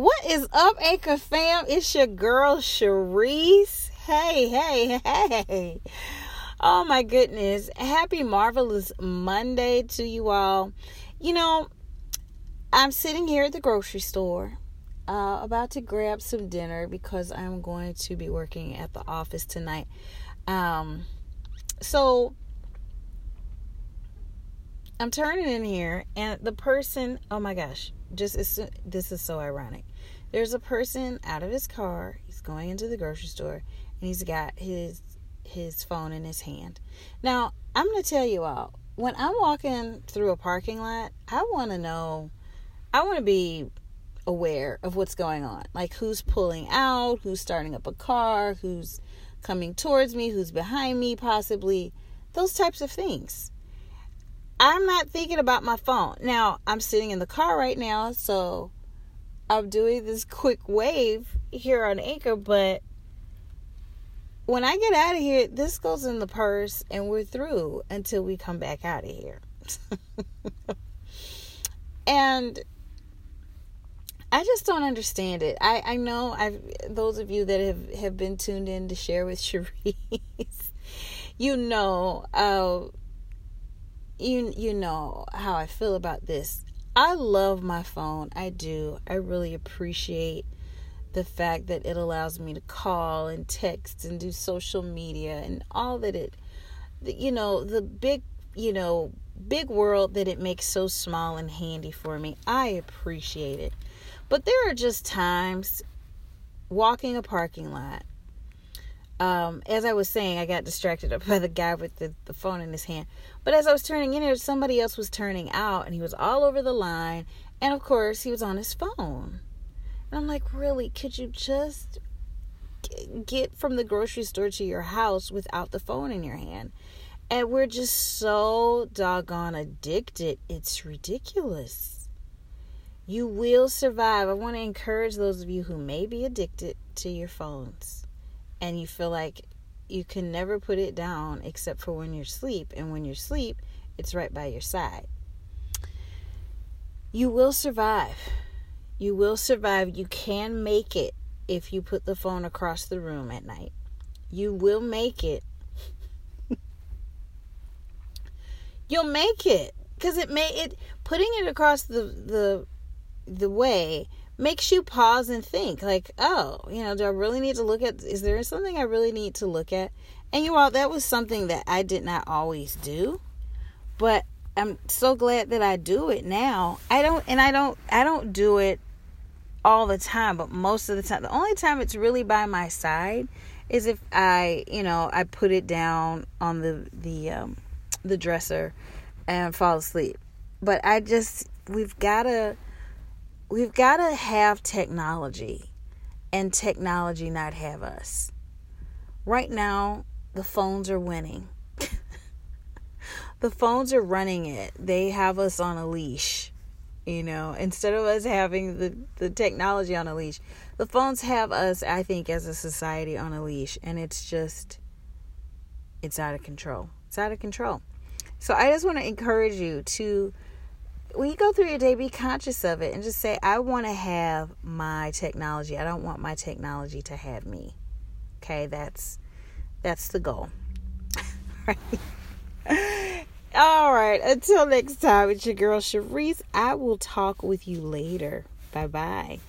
What is up, Anchor fam? It's your girl Cherise. Hey, hey, hey. Oh my goodness. Happy marvelous Monday to you all. You know, I'm sitting here at the grocery store, uh, about to grab some dinner because I'm going to be working at the office tonight. Um, so I'm turning in here, and the person, oh my gosh, just this is so ironic. There's a person out of his car. He's going into the grocery store, and he's got his his phone in his hand. Now, I'm to tell you all, when I'm walking through a parking lot, I want to know, I want to be aware of what's going on. Like who's pulling out, who's starting up a car, who's coming towards me, who's behind me, possibly. Those types of things. I'm not thinking about my phone. Now, I'm sitting in the car right now, so I'm doing this quick wave here on Anchor, but when I get out of here, this goes in the purse and we're through until we come back out of here. and I just don't understand it. I, I know I've those of you that have, have been tuned in to share with Cherise, you know uh, you you know how I feel about this. I love my phone. I do. I really appreciate the fact that it allows me to call and text and do social media and all that it you know, the big, you know, big world that it makes so small and handy for me. I appreciate it. But there are just times walking a parking lot um, as I was saying, I got distracted by the guy with the, the phone in his hand. But as I was turning in there, somebody else was turning out, and he was all over the line. And of course, he was on his phone. And I'm like, really? Could you just get from the grocery store to your house without the phone in your hand? And we're just so doggone addicted. It's ridiculous. You will survive. I want to encourage those of you who may be addicted to your phones and you feel like you can never put it down except for when you're asleep. And when you're asleep, it's right by your side. You will survive. You will survive. You can make it if you put the phone across the room at night. You will make it. You'll make it because it may it putting it across the the the way makes you pause and think like oh you know do i really need to look at is there something i really need to look at? And you all that was something that i did not always do but i'm so glad that i do it now. I don't and i don't i don't do it all the time but most of the time the only time it's really by my side is if i you know i put it down on the the um the dresser and fall asleep. But i just we've got to we've got to have technology and technology not have us. Right now, the phones are winning. the phones are running it. They have us on a leash. You know, instead of us having the, the technology on a leash, the phones have us, I think, as a society on a leash. And it's just, it's out of control. It's out of control. So I just want to encourage you to when you go through your day, be conscious of it and just say, I want to have my technology. I don't want my technology to have me. Okay, that's that's the goal. All right. Until next time, it's your girl Cherise. I will talk with you later. Bye bye.